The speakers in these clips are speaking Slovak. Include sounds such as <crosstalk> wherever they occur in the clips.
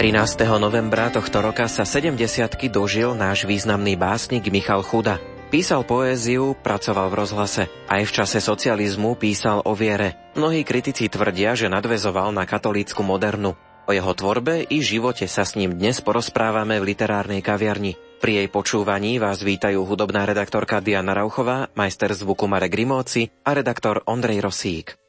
13. novembra tohto roka sa 70 dožil náš významný básnik Michal Chuda. Písal poéziu, pracoval v rozhlase. Aj v čase socializmu písal o viere. Mnohí kritici tvrdia, že nadvezoval na katolícku modernu. O jeho tvorbe i živote sa s ním dnes porozprávame v literárnej kaviarni. Pri jej počúvaní vás vítajú hudobná redaktorka Diana Rauchová, majster zvuku Marek Rimóci a redaktor Ondrej Rosík.「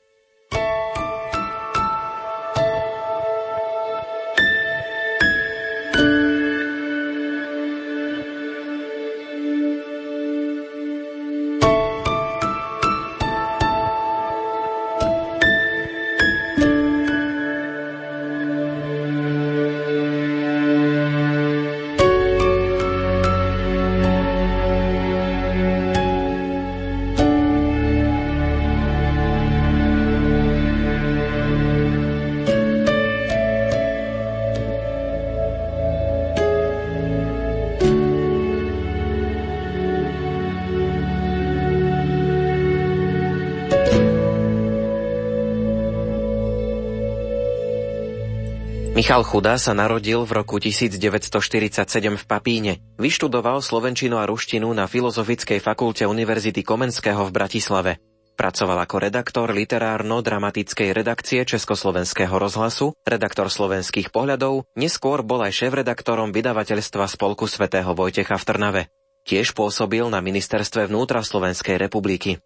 Michal Chuda sa narodil v roku 1947 v Papíne. Vyštudoval slovenčinu a ruštinu na Filozofickej fakulte Univerzity Komenského v Bratislave. Pracoval ako redaktor literárno-dramatickej redakcie Československého rozhlasu, redaktor slovenských pohľadov, neskôr bol aj šéf-redaktorom vydavateľstva Spolku svätého Vojtecha v Trnave. Tiež pôsobil na ministerstve vnútra Slovenskej republiky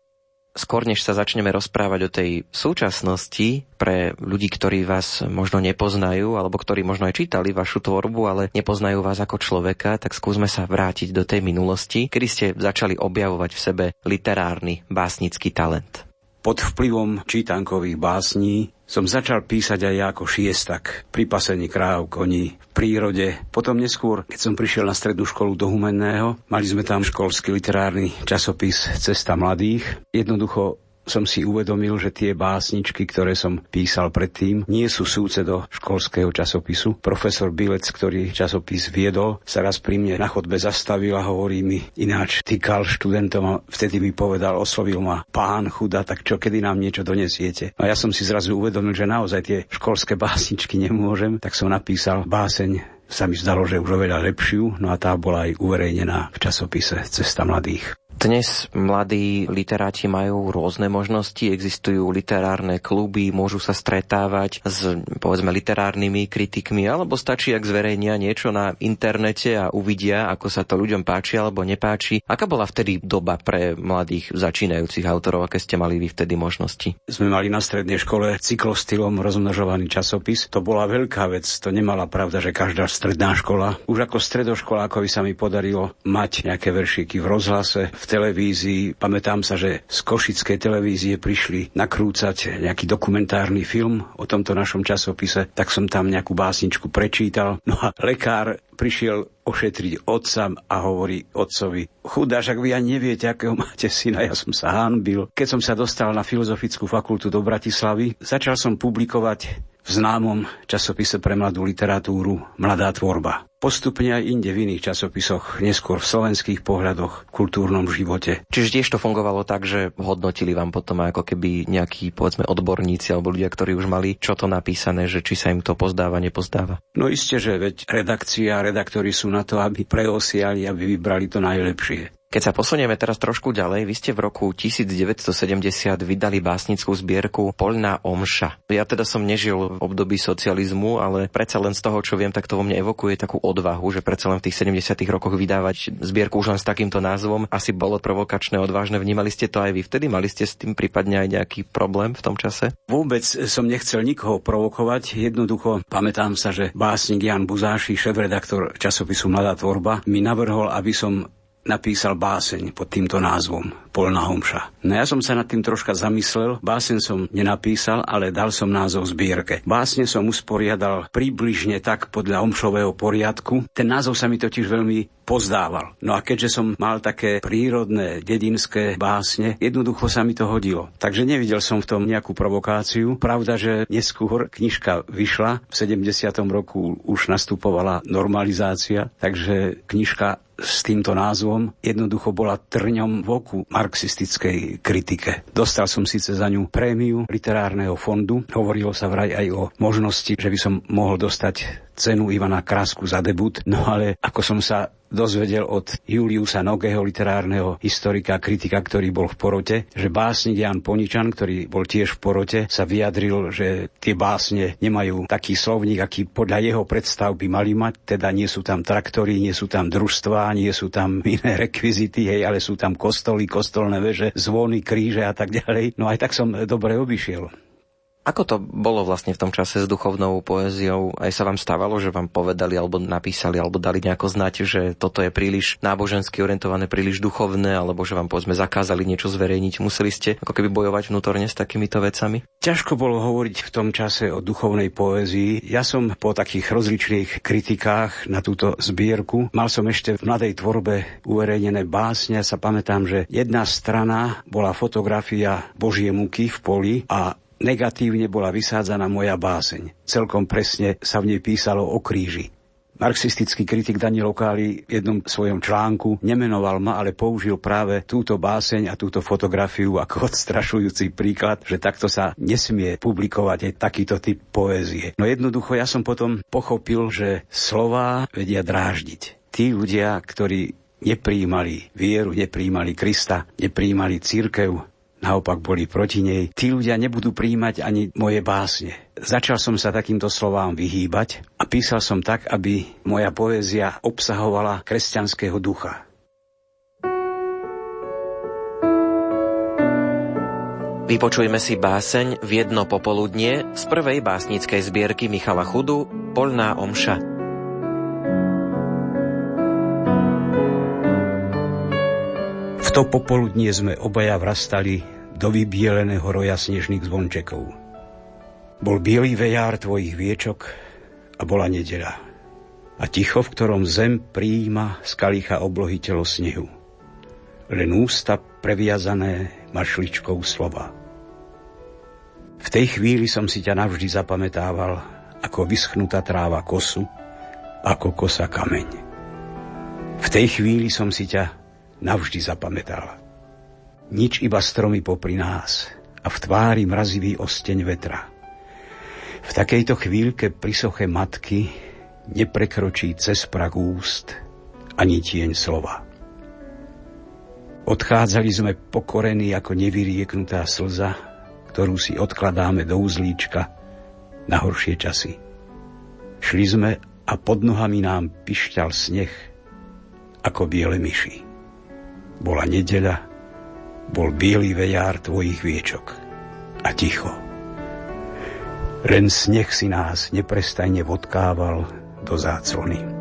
skôr než sa začneme rozprávať o tej súčasnosti pre ľudí, ktorí vás možno nepoznajú, alebo ktorí možno aj čítali vašu tvorbu, ale nepoznajú vás ako človeka, tak skúsme sa vrátiť do tej minulosti, kedy ste začali objavovať v sebe literárny básnický talent. Pod vplyvom čítankových básní som začal písať aj ja ako šiestak pri pasení kráv, koní, v prírode. Potom neskôr, keď som prišiel na strednú školu do Humenného, mali sme tam školský literárny časopis Cesta mladých. Jednoducho som si uvedomil, že tie básničky, ktoré som písal predtým, nie sú súce do školského časopisu. Profesor Bilec, ktorý časopis viedol, sa raz pri mne na chodbe zastavil a hovorí mi ináč, týkal študentom a vtedy mi povedal, oslovil ma pán chuda, tak čo, kedy nám niečo donesiete? A ja som si zrazu uvedomil, že naozaj tie školské básničky nemôžem, tak som napísal báseň sa mi zdalo, že už oveľa lepšiu, no a tá bola aj uverejnená v časopise Cesta mladých. Dnes mladí literáti majú rôzne možnosti, existujú literárne kluby, môžu sa stretávať s povedzme literárnymi kritikmi, alebo stačí, ak zverejnia niečo na internete a uvidia, ako sa to ľuďom páči alebo nepáči. Aká bola vtedy doba pre mladých začínajúcich autorov, aké ste mali vy vtedy možnosti? Sme mali na strednej škole cyklostylom rozmnožovaný časopis. To bola veľká vec, to nemala pravda, že každá stredná škola. Už ako stredoškolákovi sa mi podarilo mať nejaké veršíky v rozhlase, v televízii. Pamätám sa, že z Košickej televízie prišli nakrúcať nejaký dokumentárny film o tomto našom časopise, tak som tam nejakú básničku prečítal. No a lekár prišiel ošetriť otca a hovorí otcovi, chudáš, ak vy ani neviete, akého máte syna, ja som sa hanbil. Keď som sa dostal na Filozofickú fakultu do Bratislavy, začal som publikovať v známom časopise pre mladú literatúru Mladá tvorba. Postupne aj inde v iných časopisoch, neskôr v slovenských pohľadoch, v kultúrnom živote. Čiže tiež to fungovalo tak, že hodnotili vám potom ako keby nejakí, povedzme, odborníci alebo ľudia, ktorí už mali čo to napísané, že či sa im to pozdáva, nepozdáva. No isté, že veď redakcia a redaktori sú na to, aby preosiali, aby vybrali to najlepšie. Keď sa posunieme teraz trošku ďalej, vy ste v roku 1970 vydali básnickú zbierku Poľná omša. Ja teda som nežil v období socializmu, ale predsa len z toho, čo viem, tak to vo mne evokuje takú odvahu, že predsa len v tých 70 rokoch vydávať zbierku už len s takýmto názvom asi bolo provokačné, odvážne. Vnímali ste to aj vy vtedy? Mali ste s tým prípadne aj nejaký problém v tom čase? Vôbec som nechcel nikoho provokovať. Jednoducho pamätám sa, že básnik Jan Buzáši, šéf-redaktor časopisu Mladá tvorba, mi navrhol, aby som napísal báseň pod týmto názvom Polná homša. No ja som sa nad tým troška zamyslel, báseň som nenapísal, ale dal som názov zbierke. Básne som usporiadal približne tak podľa omšového poriadku. Ten názov sa mi totiž veľmi pozdával. No a keďže som mal také prírodné dedinské básne, jednoducho sa mi to hodilo. Takže nevidel som v tom nejakú provokáciu. Pravda, že neskôr knižka vyšla, v 70. roku už nastupovala normalizácia, takže knižka s týmto názvom jednoducho bola trňom v oku marxistickej kritike. Dostal som síce za ňu prémiu literárneho fondu, hovorilo sa vraj aj o možnosti, že by som mohol dostať cenu Ivana Krásku za debut, no ale ako som sa dozvedel od Juliusa Nogeho, literárneho historika a kritika, ktorý bol v porote, že básnik Jan Poničan, ktorý bol tiež v porote, sa vyjadril, že tie básne nemajú taký slovník, aký podľa jeho predstav by mali mať, teda nie sú tam traktory, nie sú tam družstvá, nie sú tam <laughs> iné rekvizity, hej, ale sú tam kostoly, kostolné veže, zvony, kríže a tak ďalej. No aj tak som dobre obišiel. Ako to bolo vlastne v tom čase s duchovnou poéziou? Aj sa vám stávalo, že vám povedali alebo napísali alebo dali nejako znať, že toto je príliš nábožensky orientované, príliš duchovné, alebo že vám povedzme zakázali niečo zverejniť. Museli ste ako keby bojovať vnútorne s takýmito vecami? Ťažko bolo hovoriť v tom čase o duchovnej poézii. Ja som po takých rozličných kritikách na túto zbierku mal som ešte v mladej tvorbe uverejnené básne. Sa pamätám, že jedna strana bola fotografia Božie muky v poli a negatívne bola vysádzaná moja báseň. Celkom presne sa v nej písalo o kríži. Marxistický kritik Daniel Okáli v jednom svojom článku nemenoval ma, ale použil práve túto báseň a túto fotografiu ako <laughs> odstrašujúci príklad, že takto sa nesmie publikovať aj takýto typ poézie. No jednoducho ja som potom pochopil, že slová vedia dráždiť. Tí ľudia, ktorí nepríjmali vieru, nepríjmali Krista, nepríjmali církev, naopak boli proti nej, tí ľudia nebudú príjmať ani moje básne. Začal som sa takýmto slovám vyhýbať a písal som tak, aby moja poézia obsahovala kresťanského ducha. Vypočujme si báseň v jedno popoludnie z prvej básnickej zbierky Michala Chudu Polná omša. V to popoludnie sme obaja vrastali do vybieleného roja snežných zvončekov. Bol bielý vejár tvojich viečok a bola nedeľa. A ticho, v ktorom zem príjima z kalicha oblohy telo snehu. Len ústa previazané mašličkou slova. V tej chvíli som si ťa navždy zapamätával ako vyschnutá tráva kosu, ako kosa kameň. V tej chvíli som si ťa navždy zapamätal. Nič iba stromy popri nás a v tvári mrazivý osteň vetra. V takejto chvíľke pri soche matky neprekročí cez prah úst ani tieň slova. Odchádzali sme pokorení ako nevyrieknutá slza, ktorú si odkladáme do uzlíčka na horšie časy. Šli sme a pod nohami nám pišťal sneh ako biele myši. Bola nedeľa, bol biely vejár tvojich viečok a ticho. Len sneh si nás neprestajne vodkával do záclony.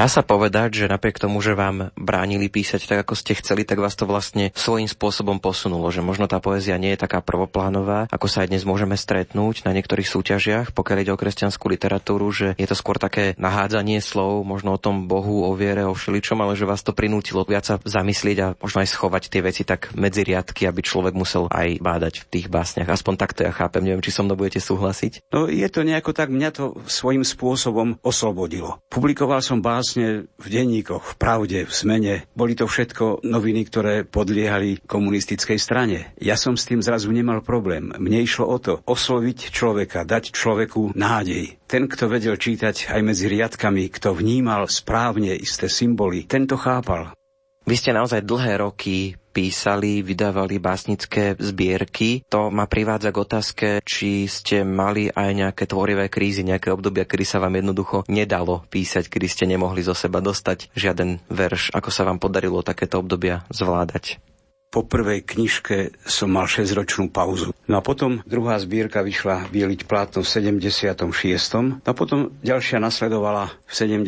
Dá sa povedať, že napriek tomu, že vám bránili písať tak, ako ste chceli, tak vás to vlastne svojím spôsobom posunulo, že možno tá poézia nie je taká prvoplánová, ako sa aj dnes môžeme stretnúť na niektorých súťažiach, pokiaľ ide o kresťanskú literatúru, že je to skôr také nahádzanie slov, možno o tom Bohu, o viere, o všeličom, ale že vás to prinútilo viac sa zamyslieť a možno aj schovať tie veci tak medzi riadky, aby človek musel aj bádať v tých básniach. Aspoň takto ja chápem, neviem, či so mnou budete súhlasiť. No je to nejako tak, mňa to svojím spôsobom oslobodilo. Publikoval som vlastne v denníkoch, v Pravde, v Smene. Boli to všetko noviny, ktoré podliehali komunistickej strane. Ja som s tým zrazu nemal problém. Mne išlo o to, osloviť človeka, dať človeku nádej. Ten, kto vedel čítať aj medzi riadkami, kto vnímal správne isté symboly, tento chápal. Vy ste naozaj dlhé roky písali, vydávali básnické zbierky. To ma privádza k otázke, či ste mali aj nejaké tvorivé krízy, nejaké obdobia, kedy sa vám jednoducho nedalo písať, kedy ste nemohli zo seba dostať žiaden verš. Ako sa vám podarilo takéto obdobia zvládať? Po prvej knižke som mal 6-ročnú pauzu. No a potom druhá zbierka vyšla Bieliť plátno v 76. No a potom ďalšia nasledovala v 77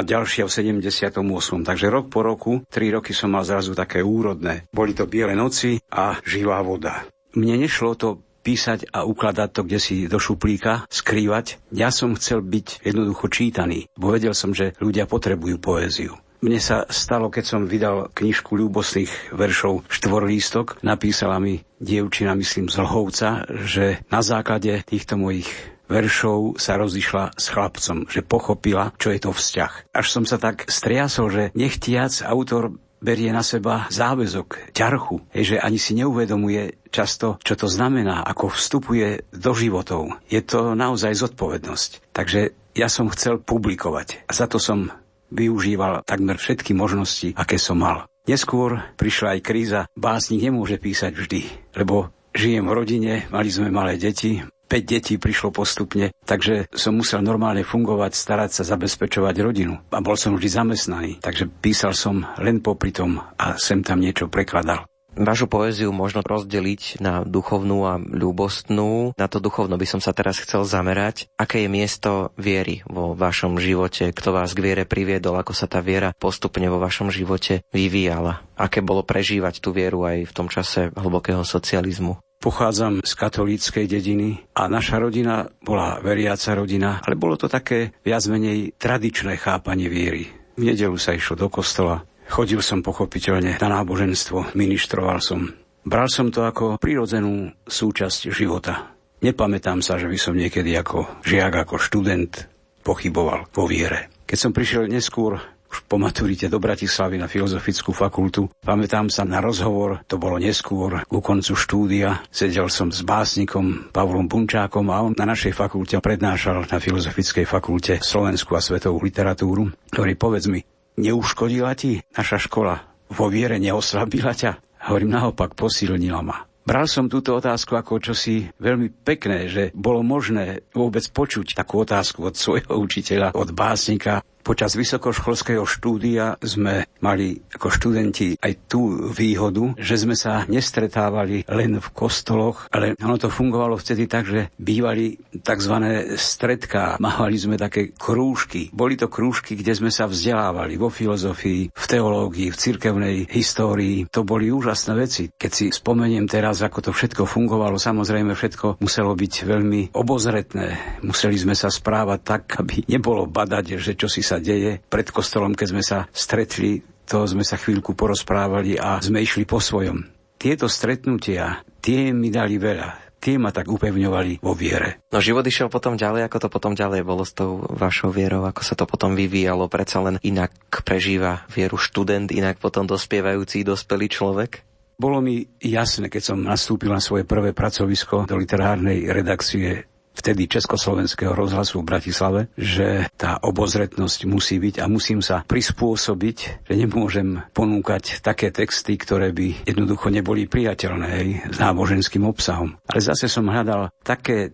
a ďalšia v 78. Takže rok po roku, tri roky som mal zrazu také úrodné. Boli to biele noci a živá voda. Mne nešlo to písať a ukladať to kde si do šuplíka, skrývať. Ja som chcel byť jednoducho čítaný, bo vedel som, že ľudia potrebujú poéziu. Mne sa stalo, keď som vydal knižku ľúbostných veršov Štvorlístok, napísala mi dievčina, myslím, z Lhovca, že na základe týchto mojich veršov sa rozišla s chlapcom, že pochopila, čo je to vzťah. Až som sa tak striasol, že nechtiac autor berie na seba záväzok, ťarchu, že ani si neuvedomuje často, čo to znamená, ako vstupuje do životov. Je to naozaj zodpovednosť. Takže ja som chcel publikovať a za to som využíval takmer všetky možnosti, aké som mal. Neskôr prišla aj kríza. Básnik nemôže písať vždy, lebo žijem v rodine, mali sme malé deti, 5 detí prišlo postupne, takže som musel normálne fungovať, starať sa, zabezpečovať rodinu. A bol som vždy zamestnaný, takže písal som len popri tom a sem tam niečo prekladal. Vašu poéziu možno rozdeliť na duchovnú a ľúbostnú. Na to duchovno by som sa teraz chcel zamerať. Aké je miesto viery vo vašom živote? Kto vás k viere priviedol? Ako sa tá viera postupne vo vašom živote vyvíjala? Aké bolo prežívať tú vieru aj v tom čase hlbokého socializmu? Pochádzam z katolíckej dediny a naša rodina bola veriaca rodina, ale bolo to také viac menej tradičné chápanie viery. V nedelu sa išlo do kostola, chodil som pochopiteľne na náboženstvo, ministroval som. Bral som to ako prirodzenú súčasť života. Nepamätám sa, že by som niekedy ako žiak, ako študent pochyboval vo viere. Keď som prišiel neskôr už po maturite do Bratislavy na Filozofickú fakultu. Pamätám sa na rozhovor, to bolo neskôr, ku koncu štúdia. Sedel som s básnikom Pavlom Bunčákom a on na našej fakulte prednášal na Filozofickej fakulte slovenskú a svetovú literatúru, ktorý povedz mi, neuškodila ti naša škola? Vo viere neoslabila ťa? Hovorím, naopak, posilnila ma. Bral som túto otázku ako čosi veľmi pekné, že bolo možné vôbec počuť takú otázku od svojho učiteľa, od básnika, Počas vysokoškolského štúdia sme mali ako študenti aj tú výhodu, že sme sa nestretávali len v kostoloch, ale ono to fungovalo vtedy tak, že bývali tzv. stredká. Mávali sme také krúžky. Boli to krúžky, kde sme sa vzdelávali vo filozofii, v teológii, v cirkevnej histórii. To boli úžasné veci. Keď si spomeniem teraz, ako to všetko fungovalo, samozrejme všetko muselo byť veľmi obozretné. Museli sme sa správať tak, aby nebolo badať, že čo si sa deje. Pred kostolom, keď sme sa stretli, to sme sa chvíľku porozprávali a sme išli po svojom. Tieto stretnutia, tie mi dali veľa tie ma tak upevňovali vo viere. No život išiel potom ďalej, ako to potom ďalej bolo s tou vašou vierou, ako sa to potom vyvíjalo, predsa len inak prežíva vieru študent, inak potom dospievajúci dospelý človek? Bolo mi jasné, keď som nastúpil na svoje prvé pracovisko do literárnej redakcie vtedy Československého rozhlasu v Bratislave, že tá obozretnosť musí byť a musím sa prispôsobiť, že nemôžem ponúkať také texty, ktoré by jednoducho neboli priateľné hej, s náboženským obsahom. Ale zase som hľadal také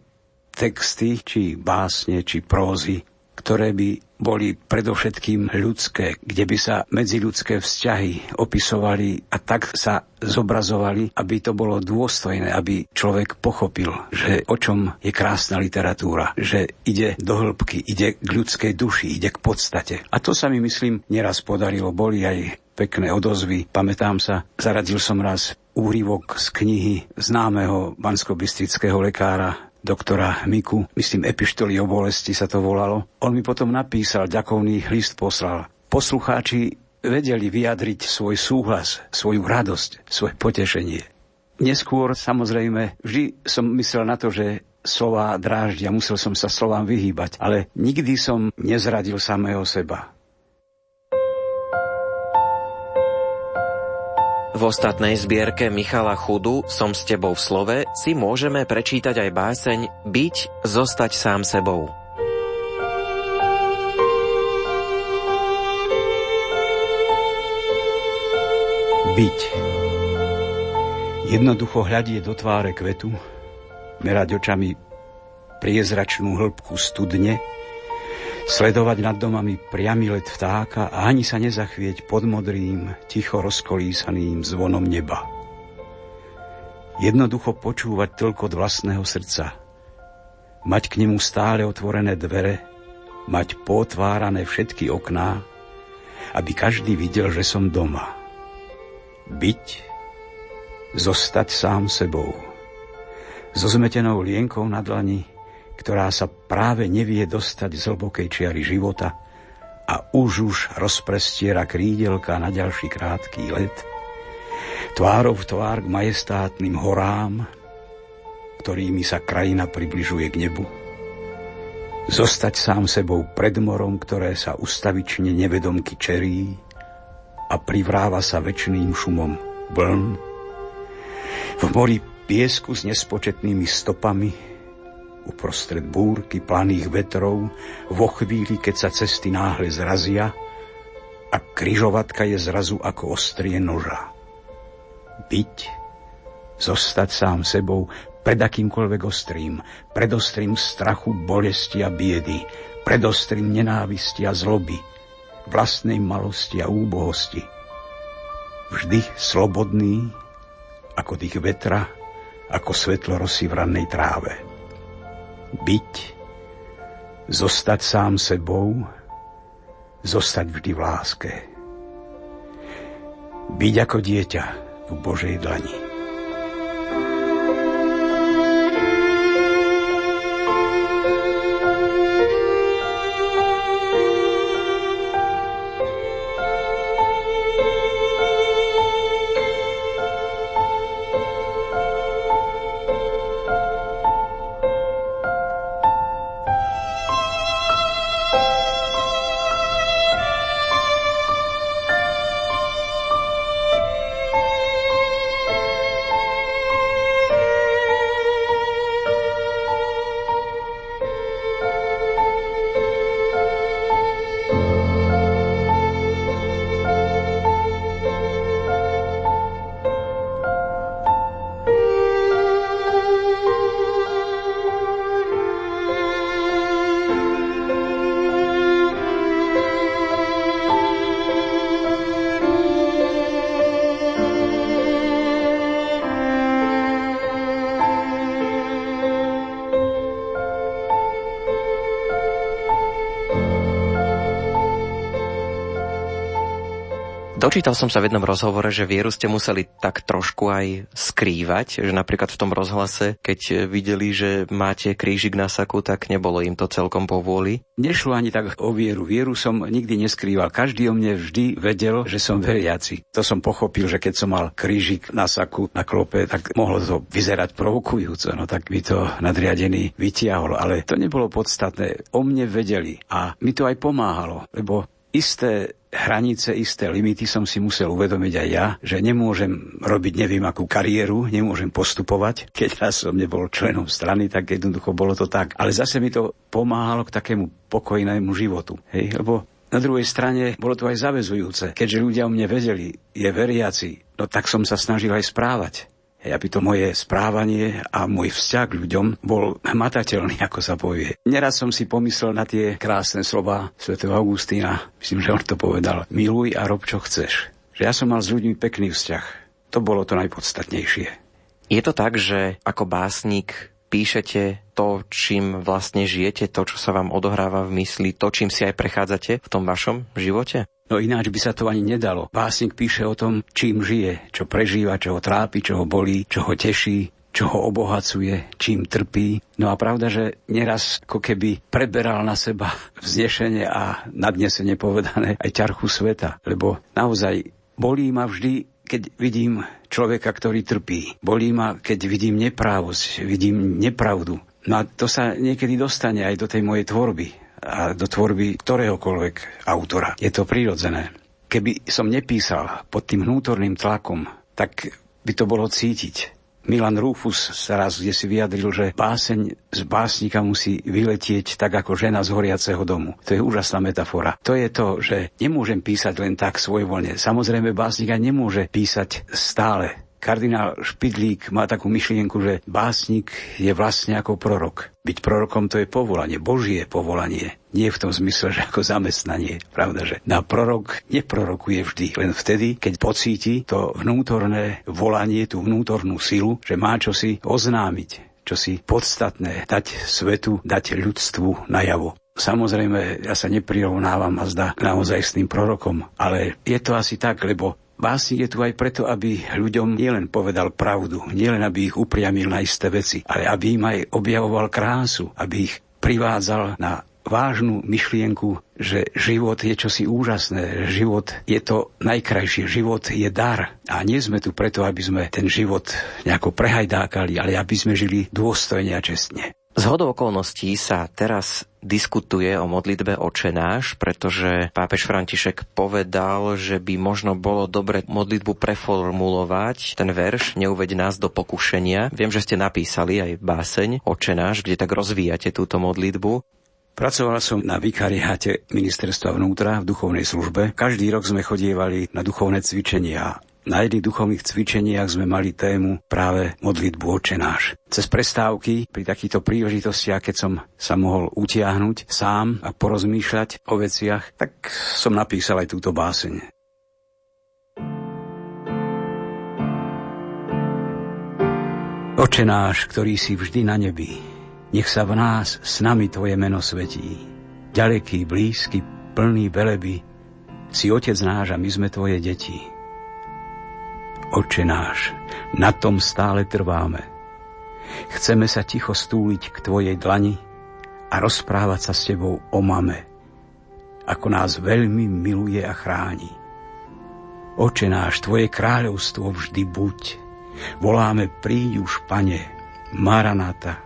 texty, či básne, či prózy, ktoré by boli predovšetkým ľudské, kde by sa medziľudské vzťahy opisovali a tak sa zobrazovali, aby to bolo dôstojné, aby človek pochopil, že o čom je krásna literatúra, že ide do hĺbky, ide k ľudskej duši, ide k podstate. A to sa mi myslím neraz podarilo. Boli aj pekné odozvy. Pamätám sa, zaradil som raz úryvok z knihy známeho banskobistrického lekára doktora Miku, myslím Epištoly o bolesti sa to volalo. On mi potom napísal, ďakovný list poslal. Poslucháči vedeli vyjadriť svoj súhlas, svoju radosť, svoje potešenie. Neskôr, samozrejme, vždy som myslel na to, že slova dráždia, musel som sa slovám vyhýbať, ale nikdy som nezradil samého seba. V ostatnej zbierke Michala Chudu Som s tebou v slove si môžeme prečítať aj báseň Byť, zostať sám sebou. Byť. Jednoducho hľadie do tváre kvetu, merať očami priezračnú hĺbku studne, Sledovať nad domami priamy let vtáka a ani sa nezachvieť pod modrým, ticho rozkolísaným zvonom neba. Jednoducho počúvať od vlastného srdca. Mať k nemu stále otvorené dvere, mať potvárané všetky okná, aby každý videl, že som doma. Byť, zostať sám sebou. So zmetenou lienkou na dlani, ktorá sa práve nevie dostať z hlbokej čiary života a už už rozprestiera krídelka na ďalší krátky let, tvárov tvár k majestátnym horám, ktorými sa krajina približuje k nebu, zostať sám sebou pred morom, ktoré sa ustavične nevedomky čerí a privráva sa väčšným šumom vln, v mori piesku s nespočetnými stopami, uprostred búrky planých vetrov, vo chvíli, keď sa cesty náhle zrazia a kryžovatka je zrazu ako ostrie noža. Byť, zostať sám sebou pred akýmkoľvek ostrým, pred ostrým strachu, bolesti a biedy, pred ostrým nenávisti a zloby, vlastnej malosti a úbohosti. Vždy slobodný, ako tých vetra, ako svetlo rosy v rannej tráve byť, zostať sám sebou, zostať vždy v láske. Byť ako dieťa v Božej dlani. Dočítal som sa v jednom rozhovore, že vieru ste museli tak trošku aj skrývať, že napríklad v tom rozhlase, keď videli, že máte krížik na saku, tak nebolo im to celkom povôli. Nešlo ani tak o vieru. Vieru som nikdy neskrýval. Každý o mne vždy vedel, že som veriaci. To som pochopil, že keď som mal krížik na saku, na klope, tak mohlo to vyzerať provokujúco. No tak by to nadriadený vytiahol. Ale to nebolo podstatné. O mne vedeli. A mi to aj pomáhalo, lebo isté hranice, isté limity som si musel uvedomiť aj ja, že nemôžem robiť neviem akú kariéru, nemôžem postupovať. Keď ja som nebol členom strany, tak jednoducho bolo to tak. Ale zase mi to pomáhalo k takému pokojnému životu. Hej? Lebo na druhej strane bolo to aj zavezujúce. Keďže ľudia o mne vedeli, je veriaci, no tak som sa snažil aj správať. Aby to moje správanie a môj vzťah k ľuďom bol hmatateľný, ako sa povie. Neraz som si pomyslel na tie krásne slova svätého Augustína, myslím, že on to povedal, miluj a rob, čo chceš. Že ja som mal s ľuďmi pekný vzťah. To bolo to najpodstatnejšie. Je to tak, že ako básnik píšete to, čím vlastne žijete, to, čo sa vám odohráva v mysli, to, čím si aj prechádzate v tom vašom živote? No ináč by sa to ani nedalo. Básnik píše o tom, čím žije, čo prežíva, čo ho trápi, čo ho bolí, čo ho teší, čo ho obohacuje, čím trpí. No a pravda, že neraz ako keby preberal na seba <laughs> vznešenie a nadnesenie povedané aj ťarchu sveta. Lebo naozaj bolí ma vždy, keď vidím človeka, ktorý trpí. Bolí ma, keď vidím neprávosť, vidím nepravdu. No a to sa niekedy dostane aj do tej mojej tvorby a do tvorby ktoréhokoľvek autora. Je to prirodzené. Keby som nepísal pod tým vnútorným tlakom, tak by to bolo cítiť. Milan Rufus sa raz kde si vyjadril, že báseň z básnika musí vyletieť tak ako žena z horiaceho domu. To je úžasná metafora. To je to, že nemôžem písať len tak svojvoľne. Samozrejme, básnika nemôže písať stále Kardinál Špidlík má takú myšlienku, že básnik je vlastne ako prorok. Byť prorokom to je povolanie, božie povolanie. Nie v tom zmysle, že ako zamestnanie. Pravda, že na prorok neprorokuje vždy, len vtedy, keď pocíti to vnútorné volanie, tú vnútornú silu, že má čosi oznámiť, čosi podstatné, dať svetu, dať ľudstvu najavo. Samozrejme, ja sa neprirovnávam a zdá naozaj s tým prorokom, ale je to asi tak, lebo Básnik je tu aj preto, aby ľuďom nielen povedal pravdu, nielen aby ich upriamil na isté veci, ale aby im aj objavoval krásu, aby ich privádzal na vážnu myšlienku, že život je čosi úžasné, život je to najkrajšie, život je dar. A nie sme tu preto, aby sme ten život nejako prehajdákali, ale aby sme žili dôstojne a čestne. Z hodou okolností sa teraz diskutuje o modlitbe očenáš, pretože pápež František povedal, že by možno bolo dobre modlitbu preformulovať, ten verš Neuveď nás do pokušenia. Viem, že ste napísali aj báseň očenáš, kde tak rozvíjate túto modlitbu. Pracoval som na vikariáte ministerstva vnútra v duchovnej službe. Každý rok sme chodievali na duchovné cvičenia na jedných duchovných cvičeniach sme mali tému práve modlitbu očenáš. Cez prestávky pri takýchto príležitostiach, keď som sa mohol utiahnuť sám a porozmýšľať o veciach, tak som napísal aj túto báseň. Očenáš, ktorý si vždy na nebi, nech sa v nás s nami Tvoje meno svetí. Ďaleký, blízky, plný veleby, si Otec náš a my sme Tvoje deti. Oče náš, na tom stále trváme. Chceme sa ticho stúliť k Tvojej dlani a rozprávať sa s Tebou o mame, ako nás veľmi miluje a chráni. Oče náš, Tvoje kráľovstvo vždy buď. Voláme príď už, Pane, Maranata.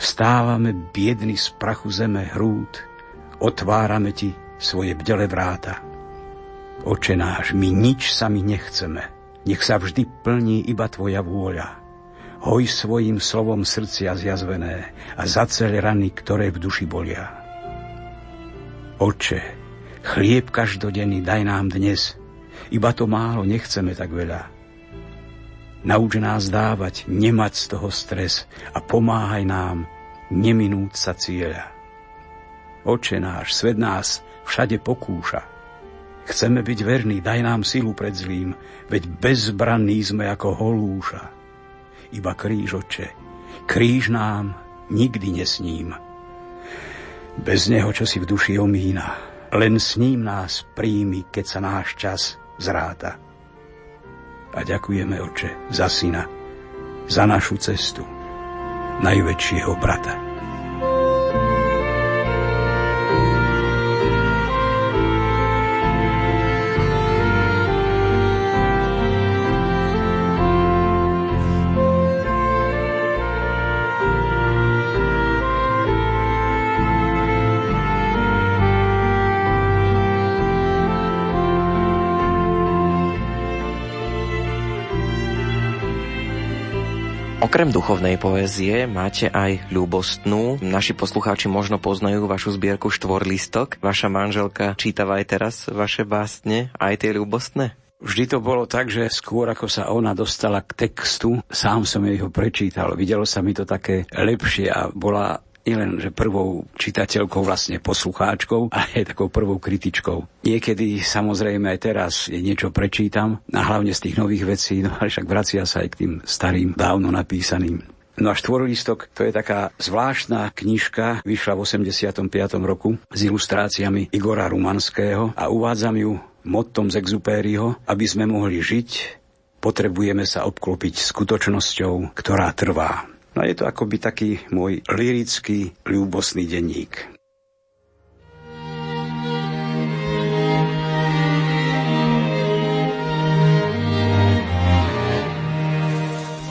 Vstávame biedny z prachu zeme hrúd, otvárame Ti svoje bdele vráta. Oče náš, my nič sami nechceme, nech sa vždy plní iba Tvoja vôľa. Hoj svojim slovom srdcia zjazvené a zacel rany, ktoré v duši bolia. Oče, chlieb každodenný daj nám dnes, iba to málo nechceme tak veľa. Nauč nás dávať, nemať z toho stres a pomáhaj nám neminúť sa cieľa. Oče náš, svet nás všade pokúša, Chceme byť verní, daj nám silu pred zlým, veď bezbranní sme ako holúša. Iba kríž, oče, kríž nám nikdy nesním. Bez neho, čo si v duši omína, len s ním nás príjmi, keď sa náš čas zráta. A ďakujeme, oče, za syna, za našu cestu, najväčšieho brata. Okrem duchovnej poézie máte aj ľubostnú. Naši poslucháči možno poznajú vašu zbierku Štvorlistok. Vaša manželka čítava aj teraz vaše básne, aj tie ľubostné? Vždy to bolo tak, že skôr ako sa ona dostala k textu, sám som jej ho prečítal. Videlo sa mi to také lepšie a bola nielen, že prvou čitateľkou, vlastne poslucháčkou, ale aj takou prvou kritičkou. Niekedy, samozrejme, aj teraz je niečo prečítam, a hlavne z tých nových vecí, no ale však vracia sa aj k tým starým, dávno napísaným. No a štvorlistok, to je taká zvláštna knižka, vyšla v 85. roku s ilustráciami Igora Rumanského a uvádzam ju mottom z Exupériho, aby sme mohli žiť, potrebujeme sa obklopiť skutočnosťou, ktorá trvá. No je to akoby taký môj lirický, ľúbosný denník.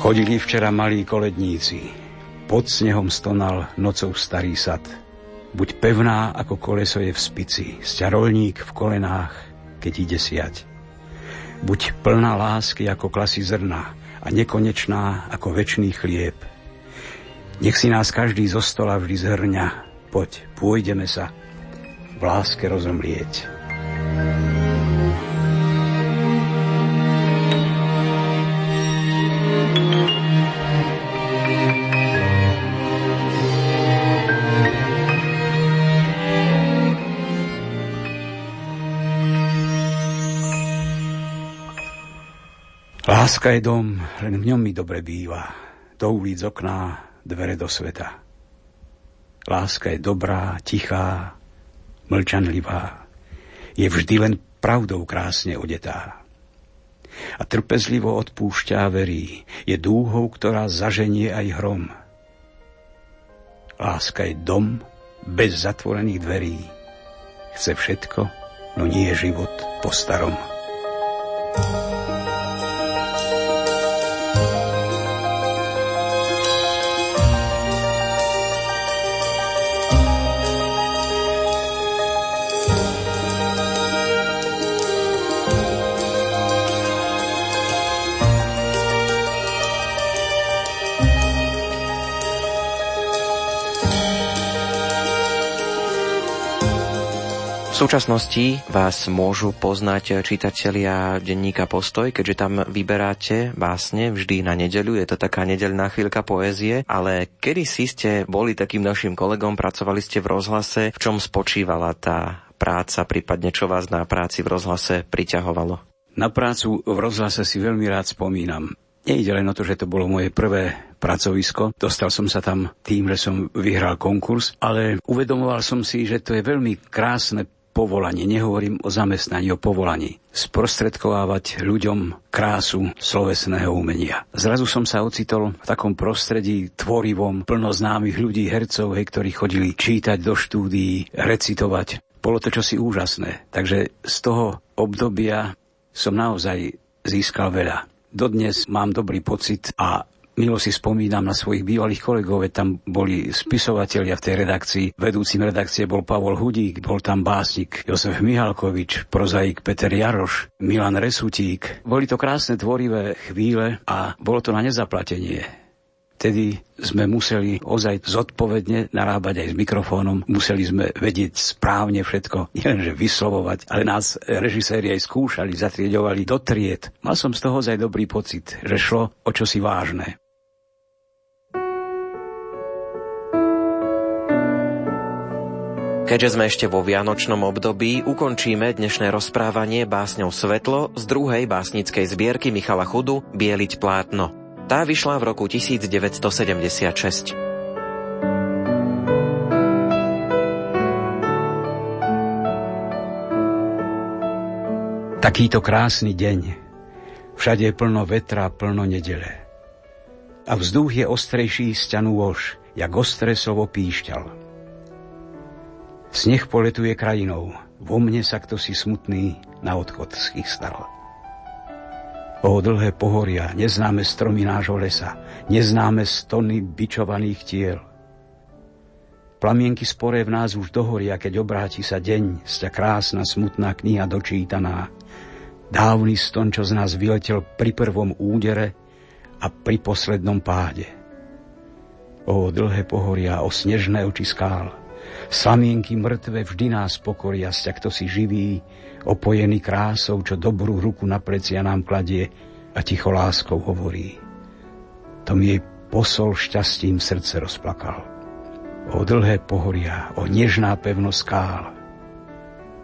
Chodili včera malí koledníci. Pod snehom stonal nocou starý sad. Buď pevná ako koleso je v spici, sťarolník v kolenách, keď ide siať. Buď plná lásky ako klasy zrna a nekonečná ako väčší chlieb. Nech si nás každý zo stola vždy zhrňa. Poď, pôjdeme sa v láske rozomlieť. Láska je dom, len v ňom mi dobre býva. Do ulic okná, dvere do sveta. Láska je dobrá, tichá, mlčanlivá. Je vždy len pravdou krásne odetá. A trpezlivo odpúšťa a verí. Je dúhou, ktorá zaženie aj hrom. Láska je dom bez zatvorených dverí. Chce všetko, no nie je život po starom. thank you V súčasnosti vás môžu poznať čitatelia denníka Postoj, keďže tam vyberáte básne vždy na nedeľu. Je to taká nedeľná chvíľka poézie, ale kedy si ste boli takým našim kolegom, pracovali ste v rozhlase, v čom spočívala tá práca, prípadne čo vás na práci v rozhlase priťahovalo? Na prácu v rozhlase si veľmi rád spomínam. Nejde len o to, že to bolo moje prvé pracovisko. Dostal som sa tam tým, že som vyhral konkurs, ale uvedomoval som si, že to je veľmi krásne povolanie, nehovorím o zamestnaní, o povolaní. Sprostredkovávať ľuďom krásu slovesného umenia. Zrazu som sa ocitol v takom prostredí tvorivom, plno známych ľudí, hercov, hej, ktorí chodili čítať do štúdií, recitovať. Bolo to čosi úžasné. Takže z toho obdobia som naozaj získal veľa. Dodnes mám dobrý pocit a Milo si spomínam na svojich bývalých kolegov, tam boli spisovatelia v tej redakcii. Vedúcim redakcie bol Pavol Hudík, bol tam básnik Josef Mihalkovič, prozaik Peter Jaroš, Milan Resutík. Boli to krásne tvorivé chvíle a bolo to na nezaplatenie. Vtedy sme museli ozaj zodpovedne narábať aj s mikrofónom, museli sme vedieť správne všetko, nielenže vyslovovať, ale nás režiséri aj skúšali, zatrieďovali do tried. Mal som z toho ozaj dobrý pocit, že šlo o čosi vážne. Keďže sme ešte vo vianočnom období, ukončíme dnešné rozprávanie básňou Svetlo z druhej básnickej zbierky Michala Chudu Bieliť plátno. Tá vyšla v roku 1976. Takýto krásny deň. Všade je plno vetra, plno nedele. A vzduch je ostrejší z ťanu jak ostré slovo píšťal. Sneh poletuje krajinou, vo mne sa kto si smutný na odchod schystal. O dlhé pohoria, neznáme stromy nášho lesa, neznáme stony bičovaných tiel. Plamienky sporé v nás už dohoria, keď obráti sa deň, sťa krásna, smutná kniha dočítaná. Dávny ston, čo z nás vyletel pri prvom údere a pri poslednom páde. O dlhé pohoria, o snežné oči skál, Slamienky mŕtve vždy nás pokoria, sťa kto si živý, opojený krásou, čo dobrú ruku na plecia nám kladie a ticho láskou hovorí. To mi jej posol šťastím srdce rozplakal. O dlhé pohoria, o nežná pevnosť skál.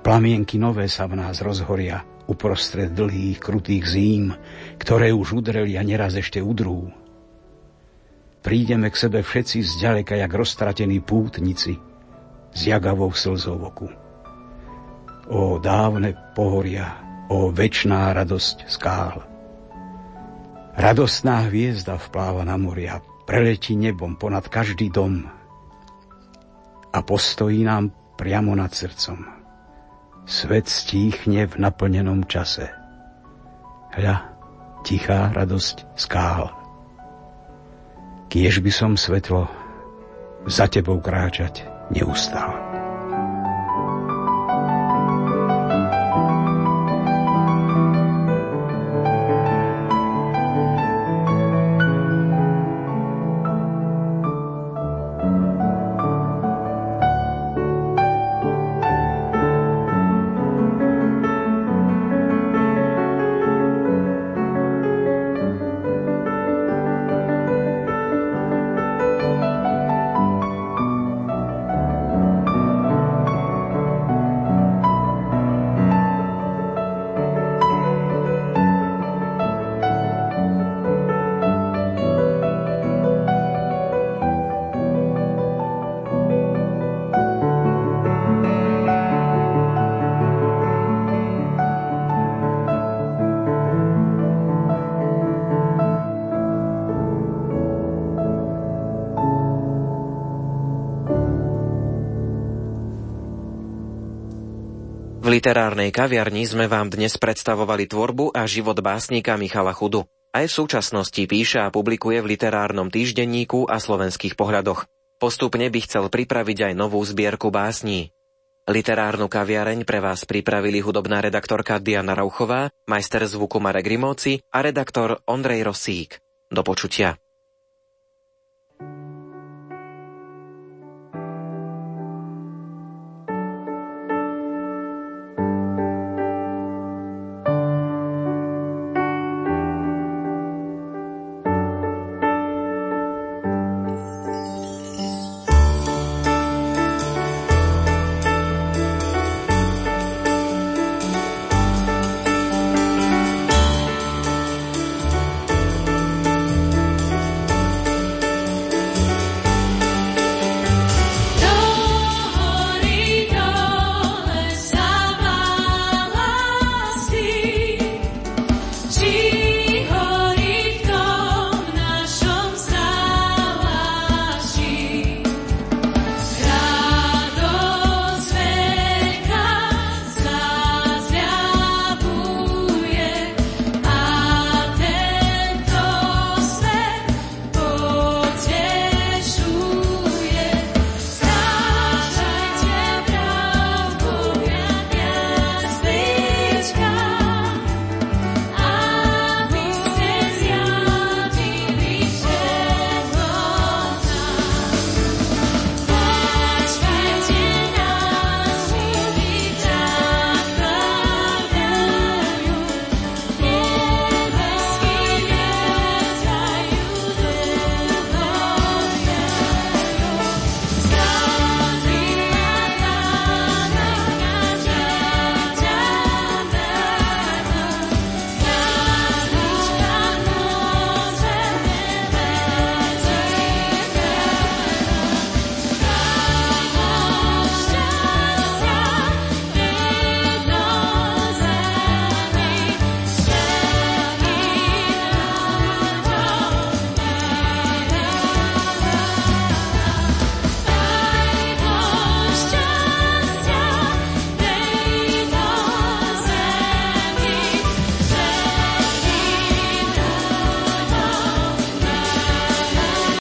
Plamienky nové sa v nás rozhoria, uprostred dlhých, krutých zím, ktoré už udreli a neraz ešte udrú. Prídeme k sebe všetci zďaleka, jak roztratení pútnici, s jagavou slzou oku. O dávne pohoria, o večná radosť skál. Radostná hviezda vpláva na moria, preletí nebom ponad každý dom a postojí nám priamo nad srdcom. Svet stíchne v naplnenom čase. Hľa, tichá radosť skál. Kiež by som svetlo za tebou kráčať neustále. Literárnej kaviarni sme vám dnes predstavovali tvorbu a život básnika Michala Chudu. Aj v súčasnosti píše a publikuje v literárnom týždenníku a slovenských pohľadoch. Postupne by chcel pripraviť aj novú zbierku básní. Literárnu kaviareň pre vás pripravili hudobná redaktorka Diana Rauchová, majster zvuku Marek Rimóci a redaktor Ondrej Rosík. Do počutia.